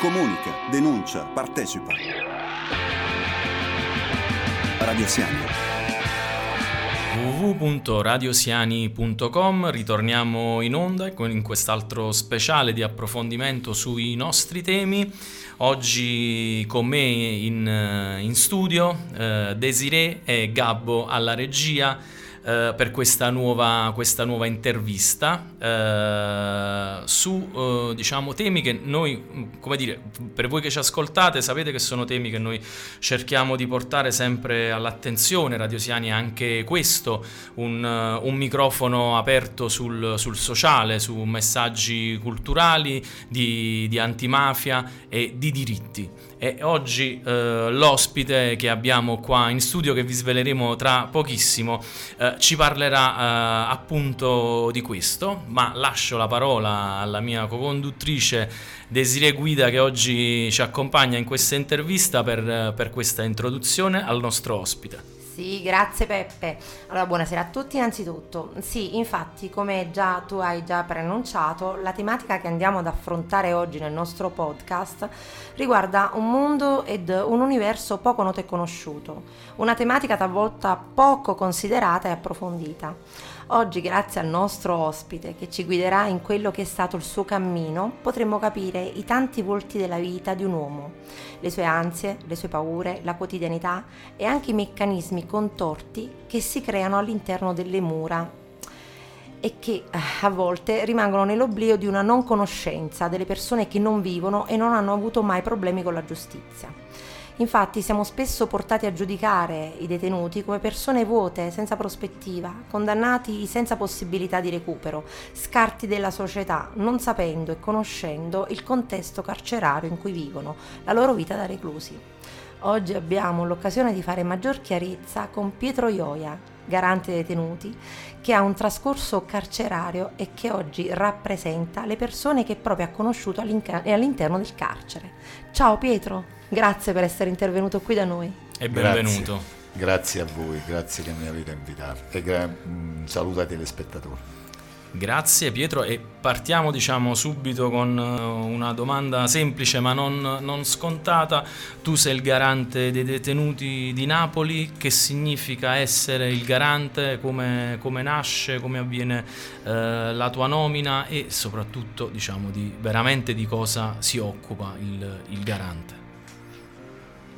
Comunica, denuncia, partecipa. Radio Siani. www.radiosiani.com ritorniamo in onda in quest'altro speciale di approfondimento sui nostri temi. Oggi con me in, in studio eh, Desiree e Gabbo alla regia eh, per questa nuova, questa nuova intervista eh, su eh, diciamo, temi che noi, come dire, per voi che ci ascoltate sapete che sono temi che noi cerchiamo di portare sempre all'attenzione, Radiosiani anche questo, un, un microfono aperto sul, sul, sociale, su messaggi culturali, di, di antimafia e di diritti e oggi eh, l'ospite che abbiamo qua in studio che vi sveleremo tra pochissimo eh, ci parlerà eh, appunto di questo ma lascio la parola alla mia co-conduttrice Desiree Guida che oggi ci accompagna in questa intervista per, per questa introduzione al nostro ospite. Sì, grazie Peppe. Allora, buonasera a tutti innanzitutto. Sì, infatti, come già tu hai già preannunciato, la tematica che andiamo ad affrontare oggi nel nostro podcast riguarda un mondo ed un universo poco noto e conosciuto, una tematica talvolta poco considerata e approfondita. Oggi, grazie al nostro ospite che ci guiderà in quello che è stato il suo cammino, potremo capire i tanti volti della vita di un uomo, le sue ansie, le sue paure, la quotidianità e anche i meccanismi contorti che si creano all'interno delle mura e che eh, a volte rimangono nell'oblio di una non conoscenza delle persone che non vivono e non hanno avuto mai problemi con la giustizia. Infatti siamo spesso portati a giudicare i detenuti come persone vuote, senza prospettiva, condannati senza possibilità di recupero, scarti della società, non sapendo e conoscendo il contesto carcerario in cui vivono, la loro vita da reclusi. Oggi abbiamo l'occasione di fare maggior chiarezza con Pietro Ioia, garante dei detenuti, che ha un trascorso carcerario e che oggi rappresenta le persone che proprio ha conosciuto all'interno del carcere. Ciao Pietro! Grazie per essere intervenuto qui da noi. E benvenuto. Grazie, grazie a voi, grazie che mi avete invitato e gra- un saluto ai telespettatori. Grazie Pietro e partiamo diciamo subito con eh, una domanda semplice ma non, non, scontata. Tu sei il garante dei detenuti di Napoli, che significa essere il garante, come, come nasce, come avviene eh, la tua nomina e soprattutto diciamo di, veramente di cosa si occupa il, il garante?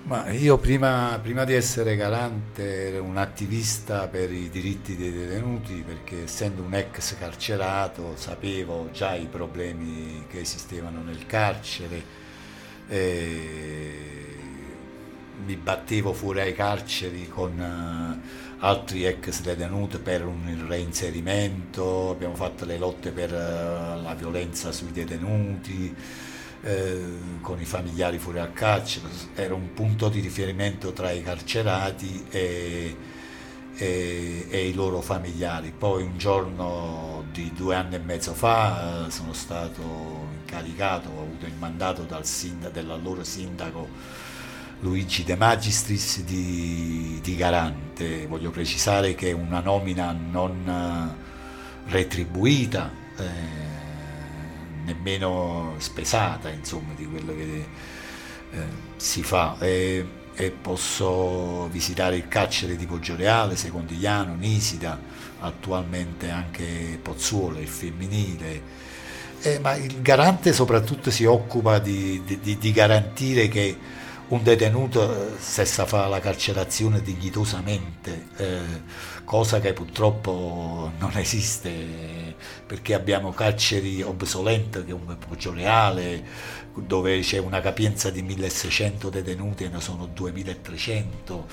Ma io prima, prima, di essere garante ero un attivista per i diritti dei detenuti perché essendo un ex carcerato sapevo già i problemi che esistevano nel carcere, mi battevo fuori ai carceri con eh, altri ex detenuti per un reinserimento, abbiamo fatto le lotte per eh, la violenza sui detenuti eh, con i familiari fuori al carcere, era un punto di riferimento tra i carcerati e, e, e, i loro familiari. Poi un giorno di due anni e mezzo fa eh, sono stato incaricato, ho avuto il mandato sindaco, dell'allora sindaco Luigi De Magistris di, di Garante. Voglio precisare che è una nomina non eh, retribuita. Eh, nemmeno spesata insomma, di quello che eh, si fa e, e, posso visitare il carcere di Poggioreale, Secondigliano, Nisida, attualmente anche Pozzuolo, il femminile. Eh, ma il garante soprattutto si occupa di, di, di garantire che un detenuto se sa fare la carcerazione dignitosamente, eh, cosa che purtroppo non esiste perché abbiamo carceri obsolente come Poggioreale dove c'è una capienza di 1600 detenuti e ne sono 2300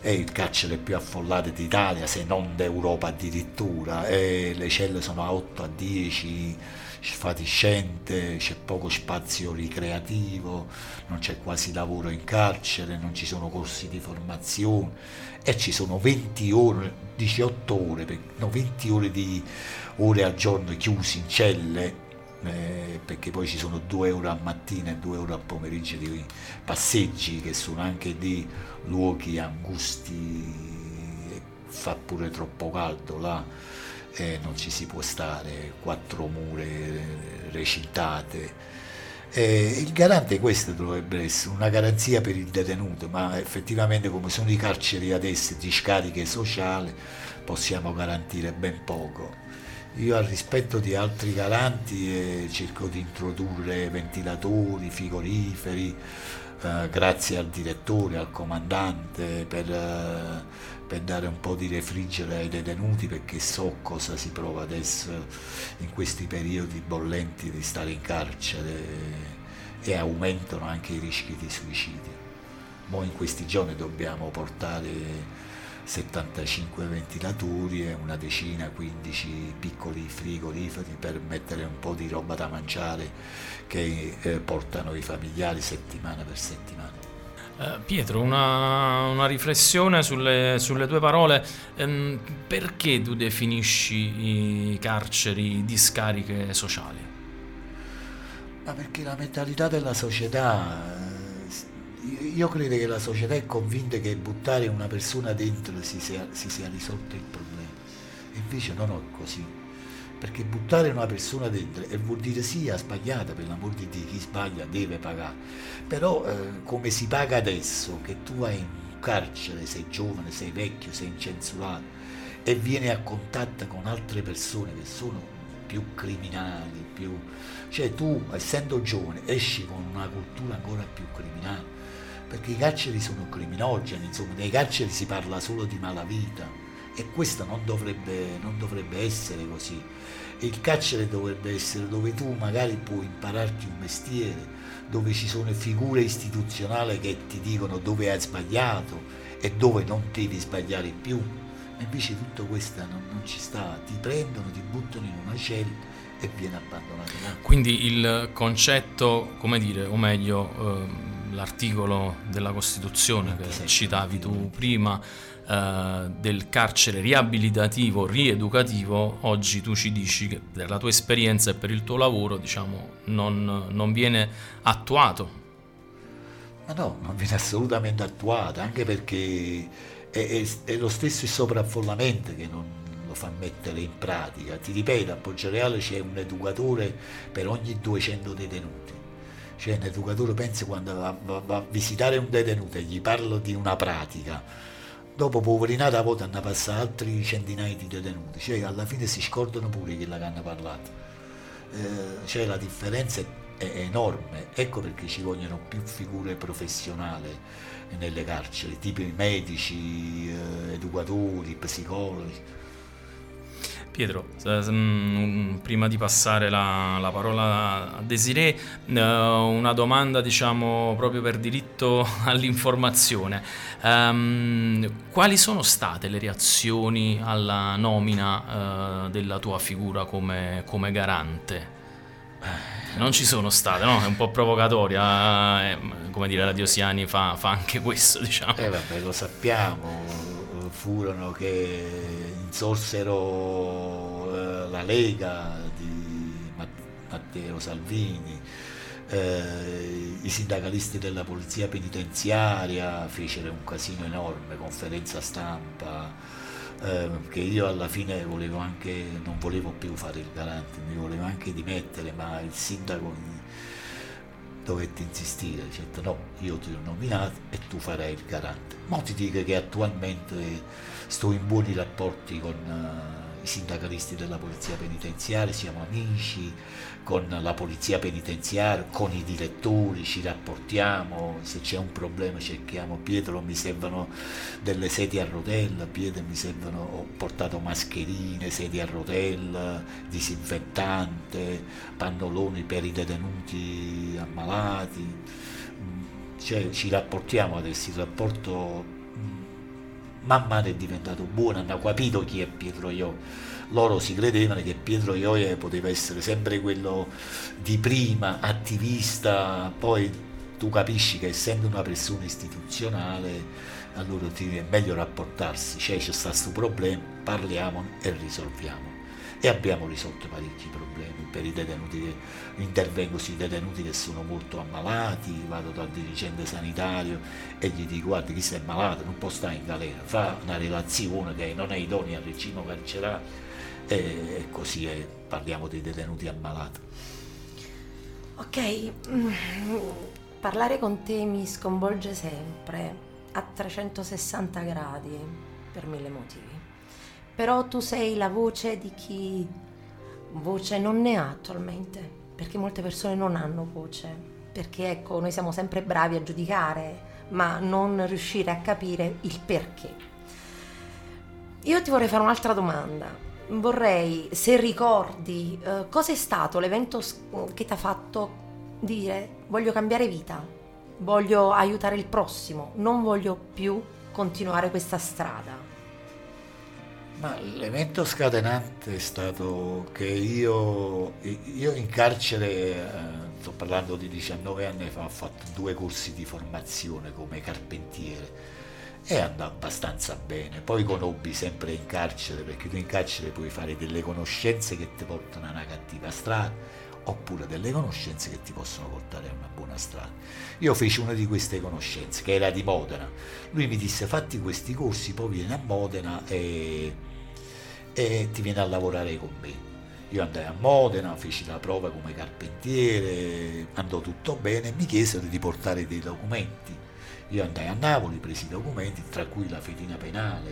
è il carcere più affollato d'Italia se non d'Europa addirittura. E le celle sono a 8 a 10 sfatiscente, c'è poco spazio ricreativo, non c'è quasi lavoro in carcere, non ci sono corsi di formazione e ci sono 20 ore, 18 ore, no, 20 ore, di, ore al giorno chiusi in celle eh, perché poi ci sono due ore a mattina e due ore al pomeriggio di passeggi che sono anche di luoghi angusti, fa pure troppo caldo là eh, non ci si può stare, quattro mura recintate, Eh, il garante questo dovrebbe essere una garanzia per il detenuto, ma effettivamente come sono i carceri adesso di scariche sociali possiamo garantire ben poco. Io al rispetto di altri garanti eh, cerco di introdurre ventilatori, frigoriferi, eh, grazie al direttore, al comandante, per, eh, per, dare un po' di refrigero ai detenuti perché so cosa si prova adesso in questi periodi bollenti di stare in carcere e aumentano anche i rischi di suicidio. Noi in questi giorni dobbiamo portare 75 ventilatori e una decina, 15 piccoli frigoriferi per mettere un po' di roba da mangiare che eh, portano i familiari settimana per settimana. Eh, Pietro, una, una riflessione sulle, sulle, tue parole. Ehm, perché tu definisci i carceri discariche sociali? Ma perché la mentalità della società, eh, io credo che la società è convinta che buttare una persona dentro si sia, si sia risolto il problema. Invece non è così. Perché buttare una persona dentro e vuol dire sì, ha sbagliato, per l'amor di Dio, chi sbaglia deve pagare. Però eh, come si paga adesso, che tu hai in carcere, sei giovane, sei vecchio, sei incensurato e vieni a contatto con altre persone che sono più criminali, più... cioè tu essendo giovane esci con una cultura ancora più criminale, perché i carceri sono criminogeni, insomma nei carceri si parla solo di malavita e questo non dovrebbe, non dovrebbe essere così. Il carcere dovrebbe essere dove tu magari puoi impararti un mestiere, dove ci sono figure istituzionali che ti dicono dove hai sbagliato e dove non devi sbagliare più e invece tutto questo non, non, ci sta, ti prendono, ti buttano in una cella e viene abbandonato. Quindi il concetto, come dire, o meglio, eh, l'articolo della Costituzione che citavi tu prima, eh, del carcere riabilitativo, rieducativo, oggi tu ci dici che per la tua esperienza e per il tuo lavoro, diciamo, non, non viene attuato. Ma no, non viene assolutamente attuato, anche perché è, è, è lo stesso il sovraffollamento che non lo fa mettere in pratica. Ti ripeto, a Poggioreale c'è un educatore per ogni 200 detenuti. Cioè un educatore pensa quando va, va, va a visitare un detenuto e gli parlo di una pratica, dopo poverinato a volte hanno passato altri centinaia di detenuti, cioè alla fine si scordano pure quello che hanno parlato. Eh, cioè la differenza è, è enorme, ecco perché ci vogliono più figure professionali nelle carceri, tipo i medici, eh, educatori, psicologi. Pietro, mm, prima di passare la, la parola a Desiree, eh, una domanda diciamo proprio per diritto all'informazione. Um, quali sono state le reazioni alla nomina uh, della tua figura come, come garante? Non ci sono state, no? È un po' provocatoria, eh, come dire, Radio Siani fa, fa anche questo, diciamo. Eh vabbè, lo sappiamo, furono che insorsero eh, la Lega di Matteo Salvini, eh, i sindacalisti della polizia penitenziaria fecero un casino enorme, conferenza stampa, eh, che io alla fine volevo anche, non volevo più fare il garante, mi volevo anche dimettere, ma il sindaco dovette insistere, dicendo no, io ti ho nominato e tu farai il garante. Ma ti dico che attualmente sto in buoni rapporti con uh, i sindacalisti della polizia penitenziaria, siamo amici, con la polizia penitenziaria, con i direttori, ci rapportiamo, se c'è un problema cerchiamo, Pietro mi servono delle sedie a rotella, Pietro mi servono, ho portato mascherine, sedie a rotella, disinfettante, pannoloni per i detenuti ammalati, mm, cioè, ci rapportiamo adesso, il rapporto man mano è diventato buono, hanno capito chi è Pietro io loro si credevano che Pietro Ioia poteva essere sempre quello di prima, attivista, poi tu capisci che essendo una persona istituzionale allora ti è meglio rapportarsi, cioè c'è stato questo problema, parliamo e risolviamo. E abbiamo risolto parecchi problemi per i detenuti che intervengo sui detenuti che sono molto ammalati, vado dal dirigente sanitario e gli dico guarda chi sei malato non può stare in galera, fa una relazione che non è idonea al regime carcerario e così è, parliamo dei detenuti ammalati. Ok, mm, parlare con te mi sconvolge sempre a 360 gradi per mille motivi. Però tu sei la voce di chi voce non ne ha attualmente, perché molte persone non hanno voce, perché ecco, noi siamo sempre bravi a giudicare, ma non riuscire a capire il perché. Io ti vorrei fare un'altra domanda vorrei, se ricordi, eh, cosa è stato l'evento che ti ha fatto dire voglio cambiare vita, voglio aiutare il prossimo, non voglio più continuare questa strada? Ma l'evento scatenante è stato che io, io in carcere, eh, sto parlando di 19 anni fa, ho fatto due corsi di formazione come carpentiere e andò abbastanza bene. Poi conobbi sempre in carcere, perché tu in carcere puoi fare delle conoscenze che ti portano a una cattiva strada, oppure delle conoscenze che ti possono portare a una buona strada. Io feci una di queste conoscenze, che era di Modena. Lui mi disse fatti questi corsi, poi vieni a Modena e, e ti vieni a lavorare con me. Io andai a Modena, feci la prova come carpentiere, andò tutto bene, mi chiesero di portare dei documenti. Io andai a Napoli, presi i documenti, tra cui la fedina penale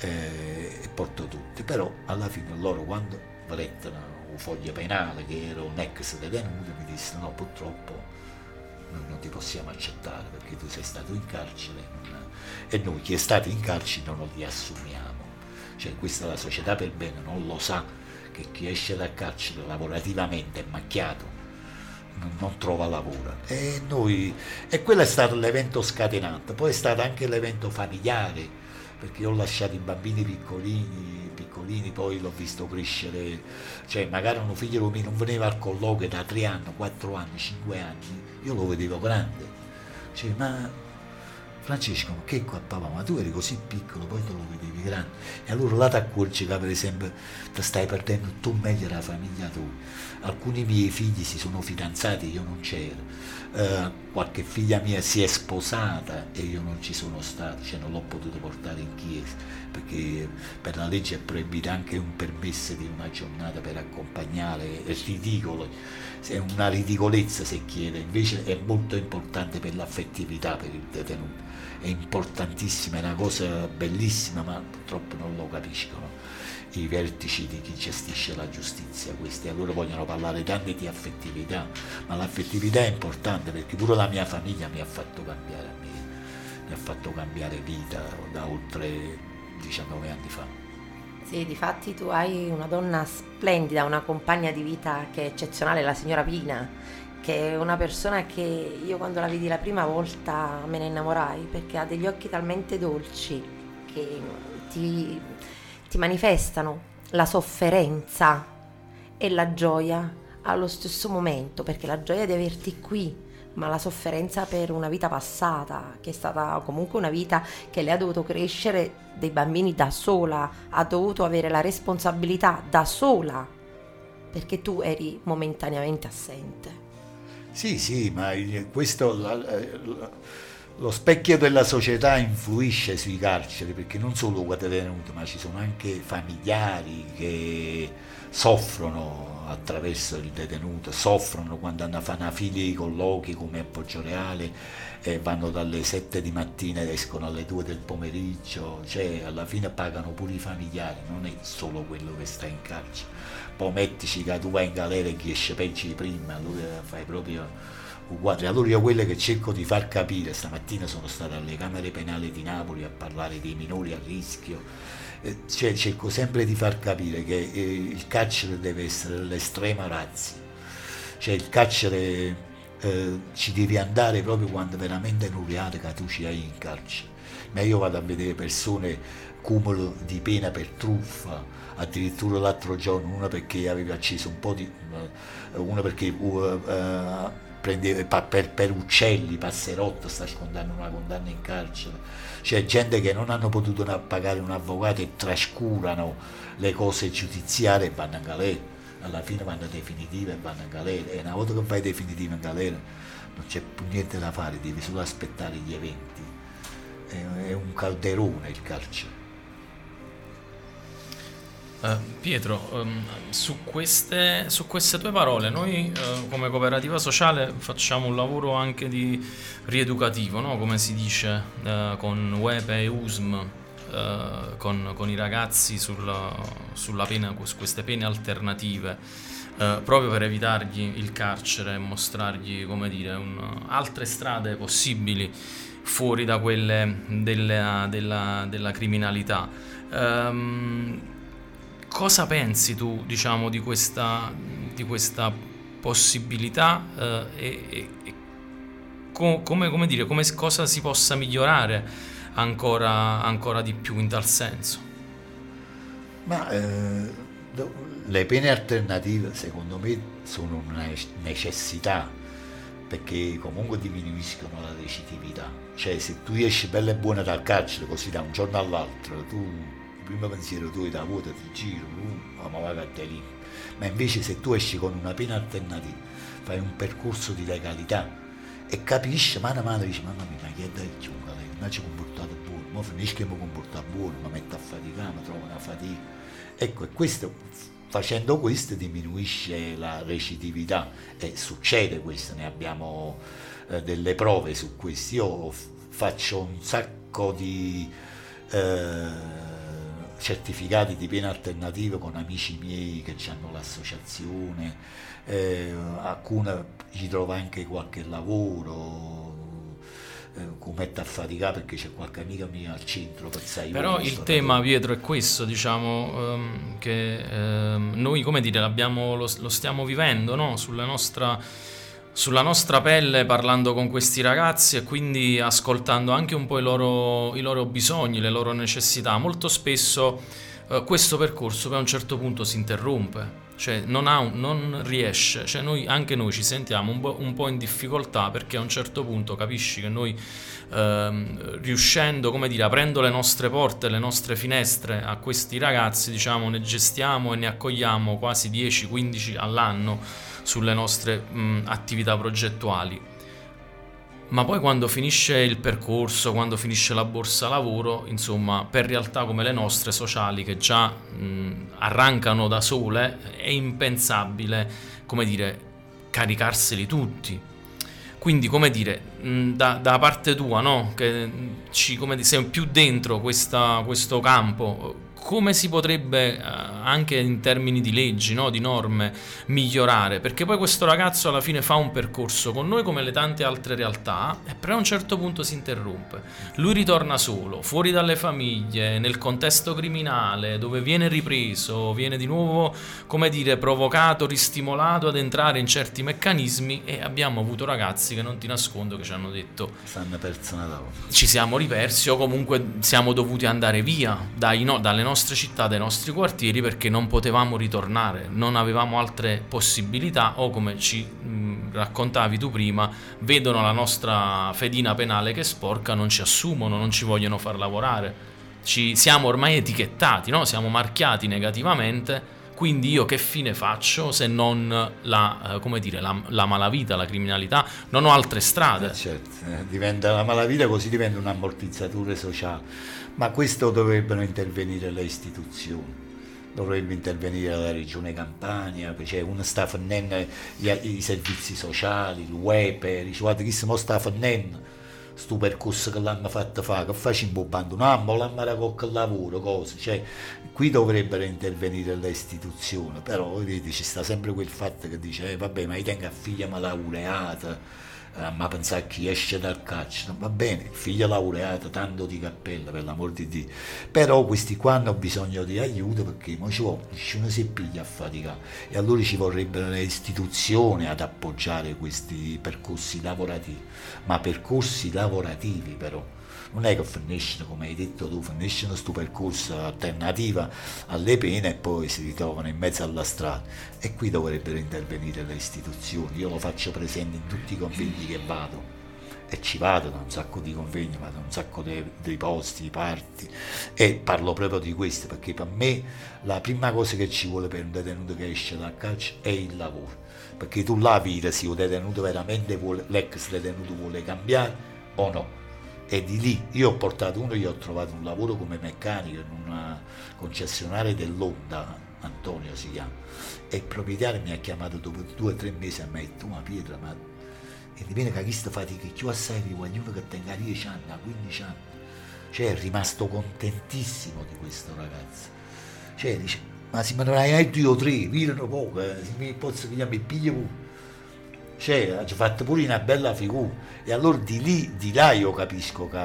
eh, e porto tutti, però alla fine loro quando lettero un foglio penale che ero un ex detenuto mi dissero no purtroppo noi non ti possiamo accettare perché tu sei stato in carcere e noi chi è stato in carcere non lo riassumiamo, cioè questa la società per bene non lo sa che chi esce dal carcere lavorativamente è macchiato non trova lavoro. E, noi, e quello è stato l'evento scatenante poi è stato anche l'evento familiare perché ho lasciato i bambini piccolini piccolini poi l'ho visto crescere. Cioè magari un figlio mio non veniva al colloquio da 3 anni 4 anni 5 anni io lo vedevo grande. Cioè ma Francesco, ma che qua papà, ma tu eri così piccolo, poi te lo vedevi grande. E allora là ti accorgi per esempio ti stai perdendo tu meglio la famiglia tua. Alcuni miei figli si sono fidanzati, io non c'ero. Uh, qualche figlia mia si è sposata e io non ci sono stato, cioè non l'ho potuto portare in chiesa, perché per la legge è proibito anche un permesso di una giornata per accompagnare, è ridicolo, è una ridicolezza se chiede, invece è molto importante per l'affettività per il detenuto è importantissima, è una cosa bellissima, ma purtroppo non lo capiscono i vertici di chi gestisce la giustizia questi, a loro vogliono parlare tanto di affettività, ma l'affettività è importante perché pure la mia famiglia mi ha fatto cambiare, mi, mi ha fatto cambiare vita da oltre 19 anni fa. Sì, difatti tu hai una donna splendida, una compagna di vita che è eccezionale, la signora Pina, che è una persona che io quando la vidi la prima volta me ne innamorai perché ha degli occhi talmente dolci che ti, ti manifestano la sofferenza e la gioia allo stesso momento, perché la gioia di averti qui, ma la sofferenza per una vita passata, che è stata comunque una vita che lei ha dovuto crescere dei bambini da sola, ha dovuto avere la responsabilità da sola, perché tu eri momentaneamente assente. Sì, sì, ma questo, lo specchio della società influisce sui carceri perché non solo detenuti, ma ci sono anche familiari che soffrono attraverso il detenuto, soffrono quando hanno fila di colloqui come a Poggioreale e vanno dalle 7 di mattina ed escono alle 2 del pomeriggio, cioè alla fine pagano pure i familiari, non è solo quello che sta in carcere poi mettici che tu vai in galera e chi esce peggio di prima, allora fai proprio uguale. Allora io quello che cerco di far capire, stamattina sono stato alle Camere Penali di Napoli a parlare dei minori a rischio, eh, cioè, cerco sempre di far capire che eh, il carcere deve essere l'estrema razza, cioè il carcere eh, ci devi andare proprio quando veramente non riate che tu ci hai in carcere. Ma io vado a vedere persone cumulo di pena per truffa, addirittura l'altro giorno una perché aveva acceso un po' di... Eh, una perché uh, prendeva per, per, uccelli, passerotto, sta scontando una condanna in carcere. C'è gente che non hanno potuto pagare un avvocato e trascurano le cose giudiziarie e vanno in galera. Alla fine vanno definitive e vanno in galera. E una volta che vai definitiva in galera non c'è più niente da fare, devi solo aspettare gli eventi. È, è un calderone il carcere. Uh, Pietro, um, su, queste, su, queste, tue parole, noi uh, come cooperativa sociale facciamo un lavoro anche di rieducativo, no? come si dice, uh, con WEPE e USM, con, con, i ragazzi sulla, sulla pena, su queste pene alternative, proprio per evitargli il carcere e mostrargli dire, un, altre strade possibili fuori da quelle della, della, della criminalità. Um, cosa pensi tu, diciamo, di questa, di questa possibilità eh, e, e co- come, come, dire, come, cosa si possa migliorare ancora, ancora di più in tal senso? Ma eh, le pene alternative secondo me sono una necessità perché comunque diminuiscono la recitività. Cioè se tu esci bella e buona dal carcere così da un giorno all'altro, tu primo pensiero tu è da vuota, ti giro, uh, ma vai a lì. Ma invece se tu esci con una pena alternativa, fai un percorso di legalità e capisci, mano a mano dici, mamma mia, ma che è da giocare, non ci comportato buono, ma finisco che mi comporta buono, mi metto a faticare, mi trovo una fatica. Ecco, e questo Facendo questo diminuisce la recitività e succede questo, ne abbiamo eh, delle prove su questo. Io faccio un sacco di eh, certificati di pena alternativa con amici miei che hanno l'associazione, eh, alcune gli trovo anche qualche lavoro, eh, mette a faticare perché c'è qualche amica mia al centro per sei però il tema Pietro è questo diciamo um, che um, noi come dire lo, lo, stiamo vivendo no? sulla, nostra, sulla nostra pelle parlando con questi ragazzi e quindi ascoltando anche un po' i loro, i loro bisogni le loro necessità. Molto spesso uh, questo percorso poi a un certo punto si interrompe cioè non, ha, non riesce, cioè noi, anche noi ci sentiamo un po', un po', in difficoltà perché a un certo punto capisci che noi ehm, riuscendo, come dire, aprendo le nostre porte, le nostre finestre a questi ragazzi, diciamo, ne gestiamo e ne accogliamo quasi 10-15 all'anno sulle nostre mh, attività progettuali ma poi quando finisce il percorso, quando finisce la borsa lavoro, insomma, per realtà come le nostre sociali che già mh, arrancano da sole, è impensabile, come dire, caricarseli tutti. Quindi, come dire, mh, da, da, parte tua, no? Che ci, come dire, sei più dentro questa, questo campo, come si potrebbe eh, anche in termini di leggi, no? di norme, migliorare, perché poi questo ragazzo alla fine fa un percorso con noi come le tante altre realtà e però a un certo punto si interrompe. Lui ritorna solo, fuori dalle famiglie, nel contesto criminale, dove viene ripreso, viene di nuovo, come dire, provocato, ristimolato ad entrare in certi meccanismi e abbiamo avuto ragazzi che non ti nascondo che ci hanno detto ci siamo ripersi o comunque siamo dovuti andare via dai, no, dalle nostre nostre città, dai nostri quartieri perché non potevamo ritornare, non avevamo altre possibilità o come ci raccontavi tu prima, vedono la nostra fedina penale che è sporca, non ci assumono, non ci vogliono far lavorare. Ci, siamo ormai etichettati, no? siamo marchiati negativamente quindi io che fine faccio se non la, eh, dire, la, la malavita, la criminalità? Non ho altre strade. Eh certo, eh, diventa la malavita così diventa un ammortizzatore sociale. Ma questo dovrebbero intervenire le istituzioni dovrebbe intervenire la regione Campania, c'è uno sta fornendo i, servizi sociali, web, dice guarda chi si sta fornendo sto percorso che l'hanno fatto fare, che facciamo abbandonare, l'hanno raccolto il lavoro, cose, cioè qui dovrebbero intervenire le istituzioni, però vedi sta sempre quel fatto che dice eh, vabbè ma io tengo a figlia ma laureata, ma pensare chi esce dal calcio, va bene, figlio laureato, tanto di cappella per l'amor di Dio, però questi qua hanno bisogno di aiuto perché mo ci vuole, nessuno si piglia a faticare e allora ci vorrebbero le istituzioni ad appoggiare questi percorsi lavorativi, ma percorsi lavorativi però non è che finiscono, come hai detto tu, finiscono questo percorso alternativo alle pene e poi si ritrovano in mezzo alla strada. E qui dovrebbero intervenire le istituzioni. Io lo faccio presente in tutti i convegni che vado e ci vado da un sacco di convegni, vado da un sacco di posti, di parti e parlo proprio di questo perché per me la prima cosa che ci vuole per un detenuto che esce dal calcio è il lavoro perché tu la vita se un detenuto veramente vuole, l'ex detenuto vuole cambiare o no E di lì io ho portato uno, io ho trovato un lavoro come meccanico in una concessionaria dell'Onda, Antonio si chiama, e il proprietario mi ha chiamato dopo due o tre mesi a me e tu ma Pietro, ma e viene che questa fatica più assai di ognuno che tenga 10 anni, 15 anni. Cioè è rimasto contentissimo di questo ragazzo. Cioè dice, ma se me ne hai due o tre, virano poco, eh, se mi posso pigliare mi piglio pure. Cioè, ha fatto pure una bella figura. E allora di lì, di là io capisco che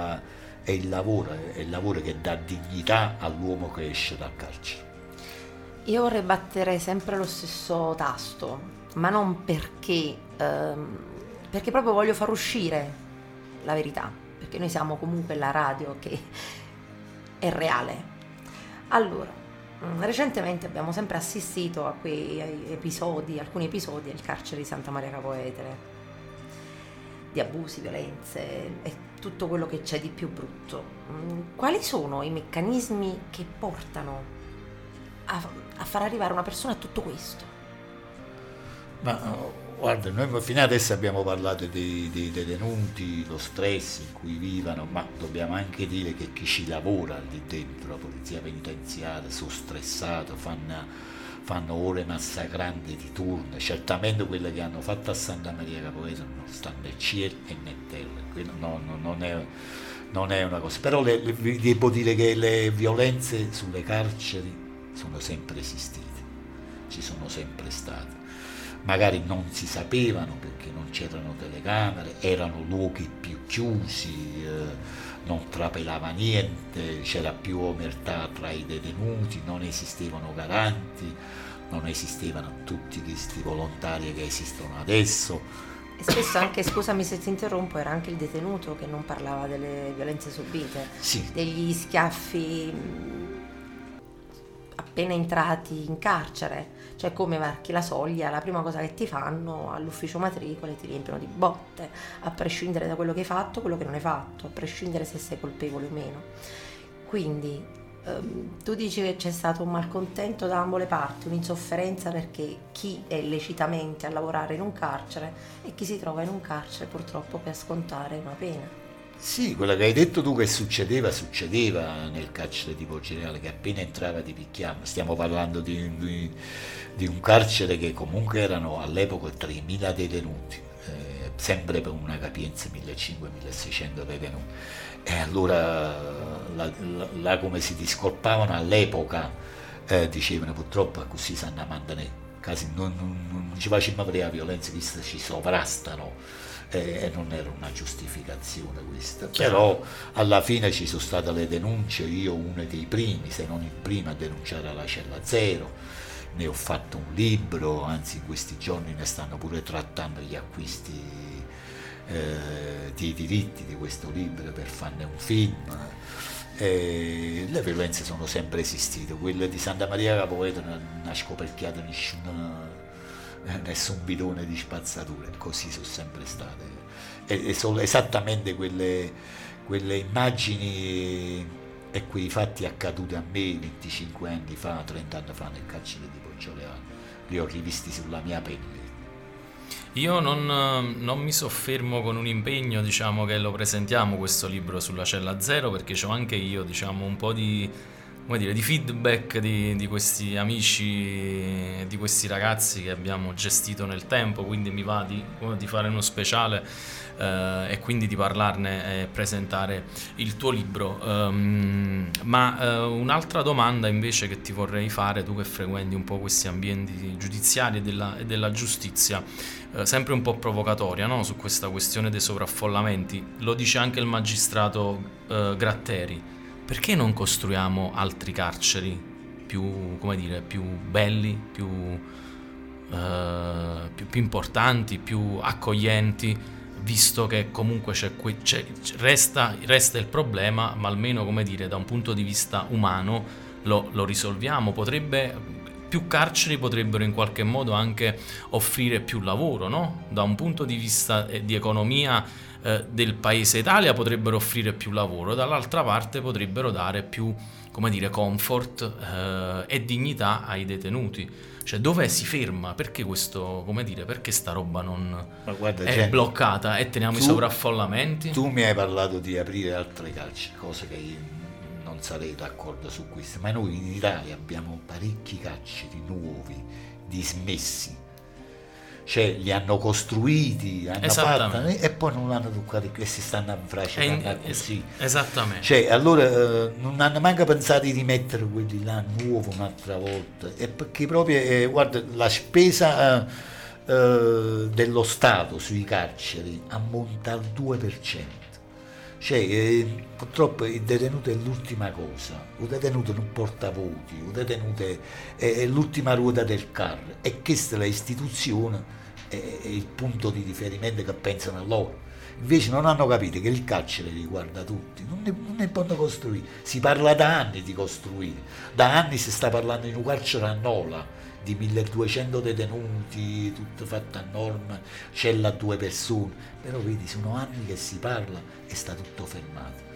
è il lavoro, è il lavoro che dà dignità all'uomo che esce dal carcere. Io vorrei battere sempre lo stesso tasto, ma non perché, ehm, perché proprio voglio far uscire la verità, perché noi siamo comunque la radio che è reale. Allora, recentemente abbiamo sempre assistito a quei episodi, alcuni episodi del carcere di Santa Maria Capoetere, di abusi, violenze e tutto quello che c'è di più brutto. Mm, quali sono i meccanismi che portano a, a far arrivare una persona a tutto questo? Ma guarda, noi fino adesso abbiamo parlato dei, dei, detenuti, lo stress in cui vivono, ma dobbiamo anche dire che chi ci lavora lì dentro, la polizia penitenziaria, sono stressati, fanno, fanno ore massacranti di turno. Certamente quelle che hanno fatto a Santa Maria Capoeto non stanno né cielo e né terra, no, no, non, è, non, è, una cosa. Però le, le, devo dire che le violenze sulle carceri sono sempre esistite, ci sono sempre state. Magari non si sapevano perché non c'erano telecamere, erano luoghi più chiusi, eh, non trapelava niente, c'era più omertà tra i detenuti, non esistevano garanti, non esistevano tutti questi volontari che esistono adesso. E spesso anche, scusami se ti interrompo, era anche il detenuto che non parlava delle violenze subite, sì. degli schiaffi appena entrati in carcere, cioè come varchi la soglia, la prima cosa che ti fanno all'ufficio matricole ti riempiono di botte, a prescindere da quello che hai fatto, quello che non hai fatto, a prescindere se sei colpevole o meno. Quindi ehm, tu dici che c'è stato un malcontento da ambo le parti, un'insofferenza perché chi è lecitamente a lavorare in un carcere e chi si trova in un carcere purtroppo per scontare una pena. Sì, quello che hai detto tu che succedeva, succedeva nel carcere di Poggioreale, che appena entrava ti picchiamo. Stiamo parlando di, di, di, un carcere che comunque erano all'epoca 3.000 detenuti, eh, sempre per una capienza 1.500-1.600 detenuti. E allora là, là, come si discolpavano all'epoca, eh, dicevano purtroppo così sanno mandare, non, non, non ci facciamo vedere la violenza, visto ci sovrastano e non era una giustificazione questa, però alla fine ci sono state le denunce, io uno dei primi, se non il primo a denunciare la cella zero, ne ho fatto un libro, anzi in questi giorni ne stanno pure trattando gli acquisti eh, di diritti di questo libro per farne un film. E le violenze sono sempre esistite, quelle di Santa Maria Capoeto non ha scoperchiato nessuno nessun bidone di spazzatura, così sono sempre state. E, e sono esattamente quelle, quelle immagini e quei fatti accaduti a me 25 anni fa, 30 anni fa nel carcere di Poggioleano, li ho rivisti sulla mia pelle. Io non, non, mi soffermo con un impegno, diciamo che lo presentiamo questo libro sulla cella zero, perché ho anche io, diciamo, un po' di come dire, di feedback di, di, questi amici, di questi ragazzi che abbiamo gestito nel tempo, quindi mi va di, di fare uno speciale eh, e quindi di parlarne e presentare il tuo libro. Um, ma eh, un'altra domanda invece che ti vorrei fare, tu che frequenti un po' questi ambienti giudiziari e della, e della giustizia, eh, sempre un po' provocatoria no? su questa questione dei sovraffollamenti, lo dice anche il magistrato eh, Gratteri perché non costruiamo altri carceri più, come dire, più belli, più, uh, più, più importanti, più accoglienti, visto che comunque c'è, c'è, resta, resta, il problema, ma almeno come dire, da un punto di vista umano lo, lo risolviamo. Potrebbe, più carceri potrebbero in qualche modo anche offrire più lavoro, no? Da un punto di vista eh, di economia eh, del paese Italia potrebbero offrire più lavoro, dall'altra parte potrebbero dare più come dire, comfort eh, e dignità ai detenuti. Cioè, dove si ferma? Perché questo, come dire, perché sta roba non guarda, è Jenny, bloccata e teniamo tu- i sovraffollamenti? Tu mi hai parlato di aprire altre carceri, cose che io non sarei d'accordo su questo, ma noi in Italia abbiamo parecchi carceri nuovi, dismessi. Cioè li hanno costruiti, hanno fatto e poi non l'hanno toccati più e si stanno È in- così. Esattamente. Cioè, allora eh, non hanno manco pensato di rimettere quelli là nuovo un'altra volta. E perché proprio, eh, guarda, la spesa eh, eh, dello Stato sui carceri ammonta al 2%. Cioè, eh, purtroppo il detenuto è l'ultima cosa, il detenuto non porta voti, il detenuto è, è- è l'ultima ruota del carro e questa è l'istituzione, è, è il punto di riferimento che pensano loro. Invece non hanno capito che il carcere riguarda tutti, non ne, non ne possono costruire, si parla da anni di costruire, da anni si sta parlando in un carcere a Nola di 1200 detenuti, tutto fatto a norma, cella a due persone, però vedi sono anni che si parla e sta tutto fermato.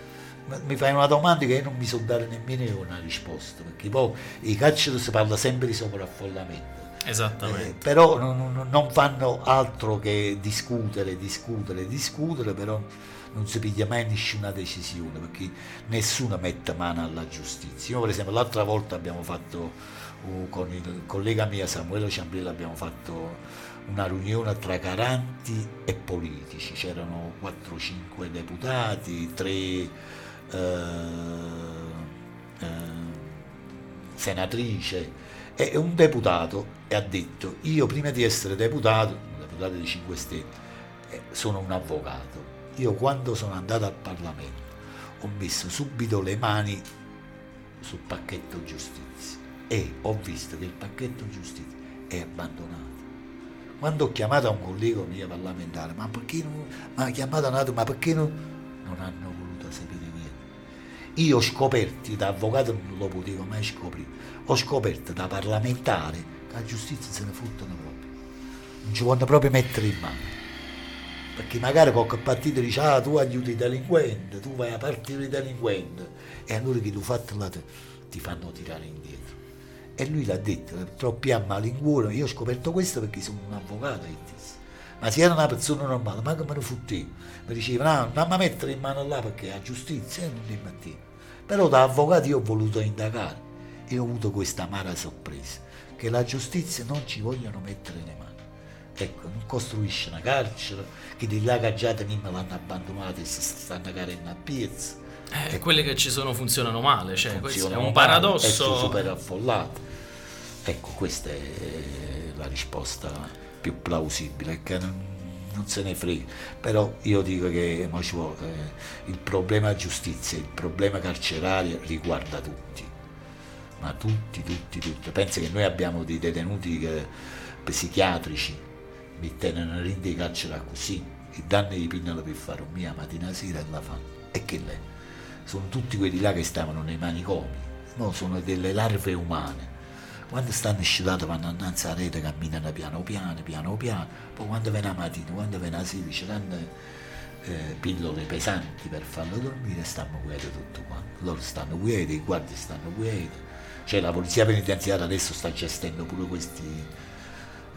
Ma Mi fai una domanda che io non mi so dare nemmeno io una risposta, perché poi i carceri si parla sempre di sovraffollamento. Esattamente. Eh, però non, non- fanno altro che discutere, discutere, discutere, però non si piglia mai nessuna decisione perché nessuno mette mano alla giustizia. Io per esempio l'altra volta abbiamo fatto uh, con il collega mio Samuele Ciambrilla abbiamo fatto una riunione tra garanti e politici, c'erano 4-5 deputati, 3 senatrice e un deputato e ha detto io prima di essere deputato, un deputato di 5 Stelle, eh, sono un avvocato. Io quando sono andato al Parlamento ho messo subito le mani sul pacchetto giustizia e ho visto che il pacchetto giustizia è abbandonato. Quando ho chiamato un collega mio parlamentare, ma perché non, ma chiamato un altro, ma perché non, non hanno voluto sapere niente. Io scoperto, da avvocato non lo potevo mai scoprire, ho scoperto da parlamentare che la giustizia se ne fottono proprio. Non ci vogliono proprio mettere in mano. Perché magari qualche partito dice, ah tu aiuti i delinquenti, tu vai a partire i delinquenti. E allora che tu fatto là te- ti fanno tirare indietro. E lui l'ha detto, troppi a malincuore, io ho scoperto questo perché sono un avvocato. Ma se era una persona normale, ma che me ne fottevo? Mi diceva, no, non mi mettere in mano là perché la giustizia non li mettevo. Però da avvocato io ho voluto indagare e ho avuto questa amara sorpresa, che la giustizia non ci vogliono mettere le mani. Ecco, non costruisce una carcere, che di là che già tenimmo l'hanno abbandonata e si stanno carendo a piezza. Eh, quelle che ci sono funzionano male, cioè questo è funzionano un paradosso. È super affollato. Ecco, questa è la risposta più plausibile, che non, non se ne frega. Però io dico che vuole, eh, il problema giustizia, il problema carcerario riguarda tutti. Ma tutti, tutti, tutti. Pensa che noi abbiamo dei detenuti che- psichiatrici, tengono in di carcere così, i danni di pinnano per fare un mia mattina sera e la fanno. E che lei? Sono tutti quelli là che stavano nei manicomi, no, sono delle larve umane. Quando stanno scivolate vanno innanzi alla rete, camminano piano piano, piano piano, poi quando viene la mattina, quando viene la sera, ci danno eh, pillole pesanti per farlo dormire e stanno quieti tutto quanto. Loro stanno quieti, i guardie stanno quieti. Cioè la polizia penitenziaria adesso sta gestendo pure questi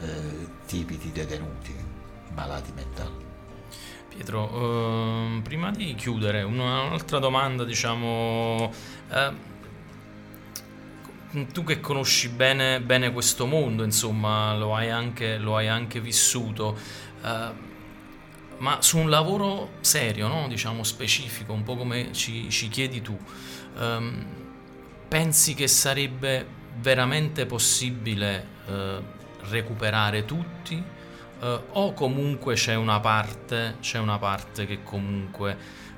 eh, tipi di detenuti malati mentali. Pietro, ehm, prima di chiudere, una- un'altra domanda, diciamo, ehm, tu che conosci bene, bene questo mondo, insomma, lo hai anche, lo hai anche vissuto, ehm, ma su un lavoro serio, no? diciamo specifico, un po' come ci, ci chiedi tu, ehm, pensi che sarebbe veramente possibile eh, recuperare tutti? Eh, o comunque c'è una parte, c'è una parte che comunque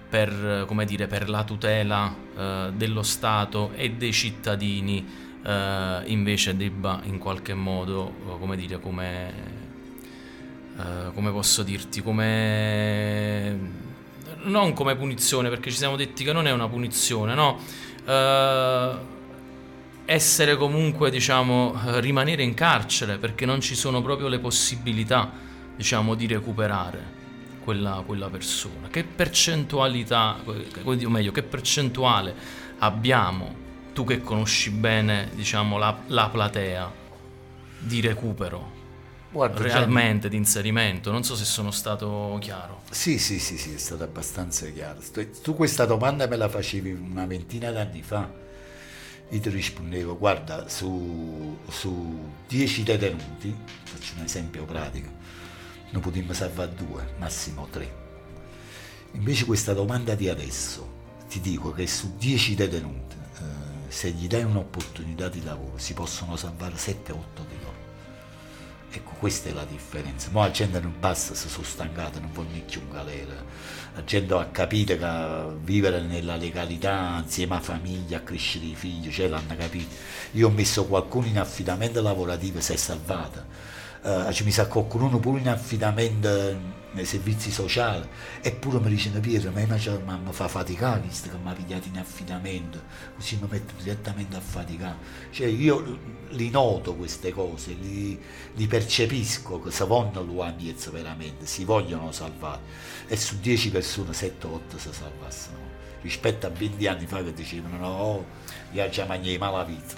per, dire, per la tutela eh, dello Stato e dei cittadini eh, invece debba in qualche modo, eh, come dire, come, eh, come posso dirti, come non come punizione, perché ci siamo detti che non è una punizione, no? Eh, essere comunque, diciamo, rimanere in carcere perché non ci sono proprio le possibilità, diciamo, di recuperare quella, quella persona. Che percentualità, o meglio, che percentuale abbiamo, tu che conosci bene, diciamo, la, la platea? di recupero. Guarda, realmente di inserimento, non so se sono stato chiaro. Sì, sì, sì, sì, è stato abbastanza chiaro. Tu questa domanda me la facevi una ventina d'anni fa. Io ti rispondevo, guarda, su, su 10 detenuti, faccio un esempio pratico, ne potremmo salvare due, massimo tre. Invece questa domanda di adesso, ti dico che su 10 detenuti, eh, se gli dai un'opportunità di lavoro, si possono salvare 7-8 di loro. Ecco, questa è la differenza. Ma la gente non basta, si sono stancate, non vogliono più un galera. La gente ha capito che vivere nella legalità insieme a famiglia, a crescere i figli, cioè l'hanno capito. Io ho messo qualcuno in affidamento lavorativo e si è salvata. Uh, ci mi sa qualcuno pure in affidamento nei servizi sociali eppure mi dicono Pietro ma mi fa faticare visto che mi ha pigliato in affidamento. Così mi metto direttamente a faticare. Cioè io li noto queste cose li, li percepisco che se vogliono l'uomo veramente si vogliono salvare. E su 10 persone 7-8 si salvassero rispetto a 20 anni fa che dicevano no, già mangiai malavita.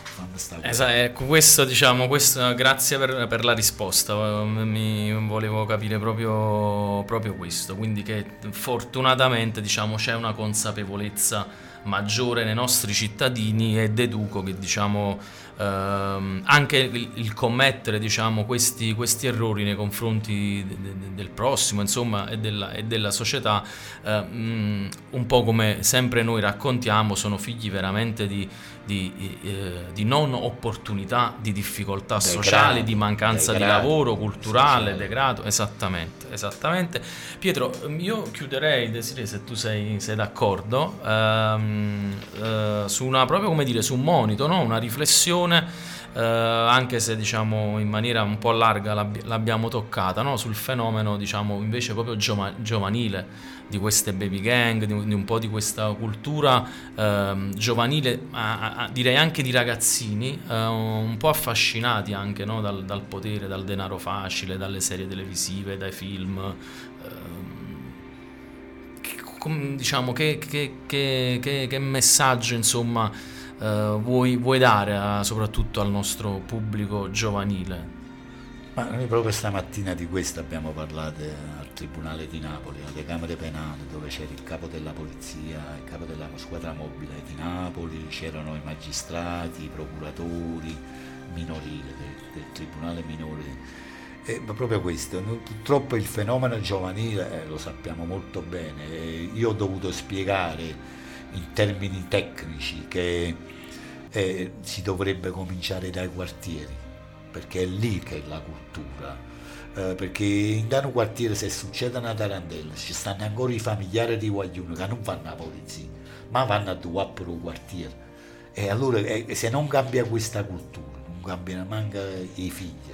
Esatto, ecco, questo diciamo, questo, grazie per, per, la risposta, mi volevo capire proprio, proprio questo, quindi che fortunatamente diciamo, c'è una consapevolezza maggiore nei nostri cittadini e deduco che diciamo, ehm, anche il, il commettere diciamo, questi, questi, errori nei confronti de, de, del prossimo insomma, e, della, e della società, ehm, un po' come sempre noi raccontiamo, sono figli veramente di, di, eh, di non opportunità, di difficoltà degrado, sociali, di mancanza degrado, di lavoro culturale, sociale. degrado, esattamente, esattamente. Pietro, io chiuderei, Desiree, se tu sei, sei d'accordo, ehm, eh, su una proprio come dire, su un monito, no? una riflessione. Eh, anche se diciamo in maniera un po' larga l'abbiamo toccata no? sul fenomeno diciamo invece proprio giova- giovanile di queste baby gang, di, di un po' di questa cultura eh, giovanile, a, direi anche di ragazzini, eh, un po' affascinati anche no? dal, dal, potere, dal denaro facile, dalle serie televisive, dai film. Eh, che, diciamo, che, che, che, messaggio insomma eh, vuoi, vuoi, dare a, soprattutto al nostro pubblico giovanile? Ma noi proprio stamattina di questo abbiamo parlato al Tribunale di Napoli, alle Camere Penali, dove c'era il capo della polizia, il capo della squadra mobile di Napoli, c'erano i magistrati, i procuratori minorili del, del Tribunale minore. E, ma proprio questo, purtroppo il fenomeno giovanile eh, lo sappiamo molto bene, io ho dovuto spiegare in termini tecnici che eh, si dovrebbe cominciare dai quartieri perché è lì che è la cultura. Eh, perché in Dano quartiere se succede una tarantella ci stanno ancora i familiari di guaglioni che non vanno alla polizia, ma vanno a due per il quartiere. E allora eh, se non cambia questa cultura, non cambiano manca i figli,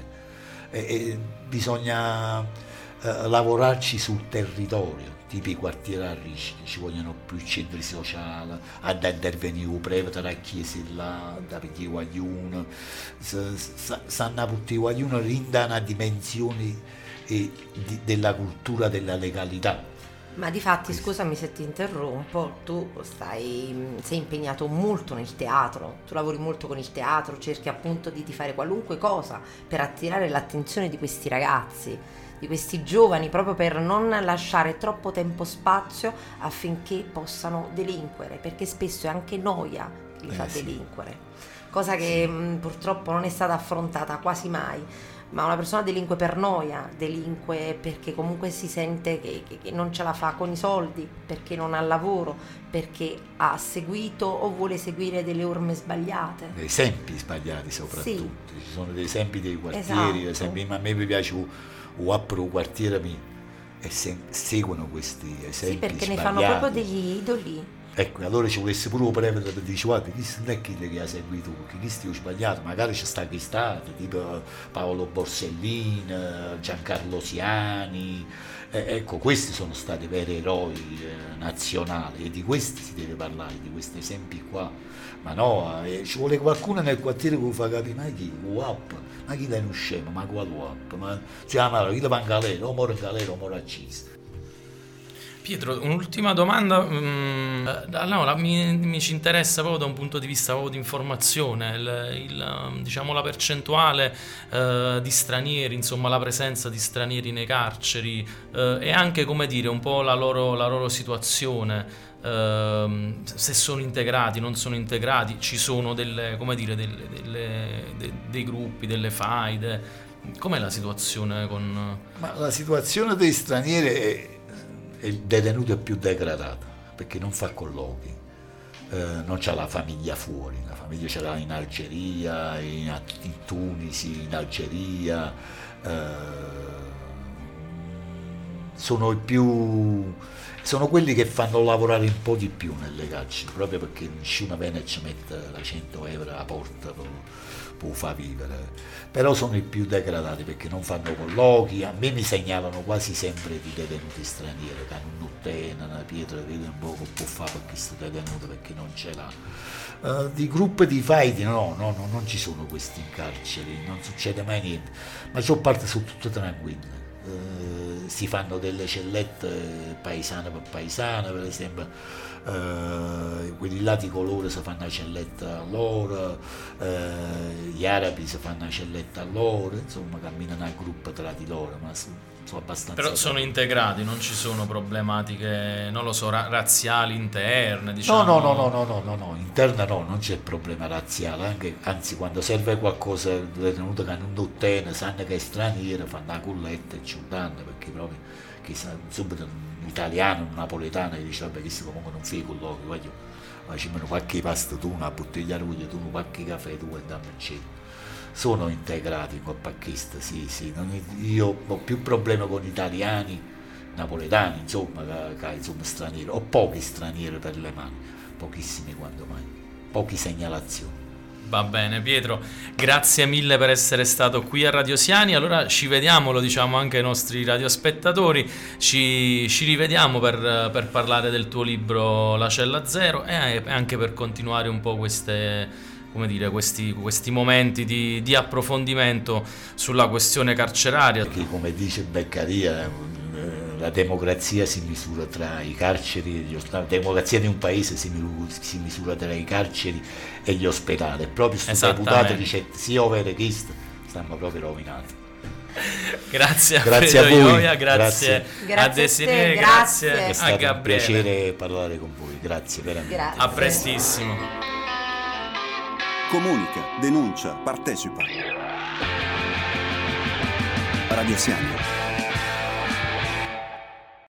eh, bisogna eh, lavorarci sul territorio tipo i quartieri a rischio, ci vogliono più centri sociali, ad intervenire prima tra chiese là, da perché guagliuno, sanno tutti i guaglioni rinda una dimensione eh, di, della cultura della legalità. Ma di fatti, scusami se ti interrompo, tu stai, sei impegnato molto nel teatro, tu lavori molto con il teatro, cerchi appunto di, di fare qualunque cosa per attirare l'attenzione di questi ragazzi di questi giovani proprio per non lasciare troppo tempo spazio affinché possano delinquere, perché spesso è anche noia che li eh, fa sì. delinquere, cosa che sì. mh, purtroppo non è stata affrontata quasi mai. Ma una persona delinque per noia, delinque perché comunque si sente che, che, che non ce la fa con i soldi, perché non ha lavoro, perché ha seguito o vuole seguire delle orme sbagliate. Dei esempi sbagliati soprattutto. Sì. Ci sono dei esempi dei quartieri, esatto. esempi, ma a me mi piace o apro un quartiere e se, seguono questi esempi. Sì, perché sbagliati. ne fanno proprio degli idoli. Ecco, allora ci volesse pure un previo per dire, guarda, questo non è chi che ha seguito, perché questo ho sbagliato, magari c'è stato chi stato, tipo Paolo Borsellino, Giancarlo Siani, eh, ecco, questi sono stati veri eroi eh, nazionali e di questi si deve parlare, di questi esempi qua. Ma no, eh, ci vuole qualcuno nel quartiere che fa capire, ma chi? WAP, ma chi è uno scemo, ma qual WAP? Ma si chiama, chi va in galera, o muore in galera o muore a Cisa. Pietro, un'ultima domanda. Mm, allora, mi, mi, ci interessa proprio da un punto di vista di informazione, il, il, diciamo la percentuale eh, di stranieri, insomma la presenza di stranieri nei carceri eh, e anche come dire un po' la loro, la loro situazione. Uh, se sono integrati, non sono integrati, ci sono delle, dire, delle, delle, de, dei gruppi, delle faide. Com'è la situazione con... Ma la situazione dei stranieri è il detenuto è più degradato perché non fa colloqui, eh, non c'ha la famiglia fuori, la famiglia ce l'ha in Algeria, in, in Tunisi, in Algeria, eh, sono i più sono quelli che fanno lavorare un po' di più nelle carceri, proprio perché nessuno viene e ci mette la 100 euro alla porta per, può far vivere. Però sono i più degradati perché non fanno colloqui, a me mi segnalano quasi sempre di detenuti stranieri, che hanno un uttena, una pietra, vede un po' che può fare per questo detenuto perché non ce l'ha. Uh, di gruppi di fight no, no, no, non ci sono questi in carcere, non succede mai niente, ma ciò parte su tutte tranquille. Uh, si fanno delle cellette paesane per paesane, per esempio eh, quelli là di colore si fanno la celletta a loro, eh, gli arabi si fanno la celletta a loro, insomma camminano a gruppo tra di loro, ma sono, abbastanza... Però sono integrati, non ci sono problematiche, non lo so, ra- razziali interne, diciamo... No, no, no, no, no, no, no, interna no, non c'è problema razziale, anche, anzi quando serve qualcosa, le tenute che hanno un dottene, sanno che è straniero, fanno la culletta e ci danno, perché proprio, chissà, subito italiano, un napoletano che dice vabbè questo comunque non fai colloqui, voglio facciamo qualche pasta tu, una bottiglia di tu, qualche caffè tu e dammi eccetera. Sono integrati col pacchista, sì, sì. io ho più problemi con italiani, napoletani, insomma, che, insomma, stranieri, ho pochi stranieri per le mani, pochissimi quando mai, poche segnalazioni. Va bene Pietro, grazie mille per essere stato qui a Radio Siani, allora ci vediamo, lo diciamo anche ai nostri radiospettatori, ci, ci rivediamo per, per, parlare del tuo libro La Cella Zero e anche per continuare un po' queste, dire, questi, questi, momenti di, di, approfondimento sulla questione carceraria. Perché come dice Beccaria, la democrazia si misura tra i carceri e gli ospedali, la democrazia di un paese si, si misura tra i carceri e gli ospedali. Proprio questo deputato dice sia over questo, stanno proprio rovinati. Grazie a grazie a voi, Ioia, grazie, grazie, a Desiree, grazie, grazie È stato a Gabriele. un piacere parlare con voi, grazie veramente. Grazie. A prestissimo. Comunica, denuncia, partecipa. Radio Siamo.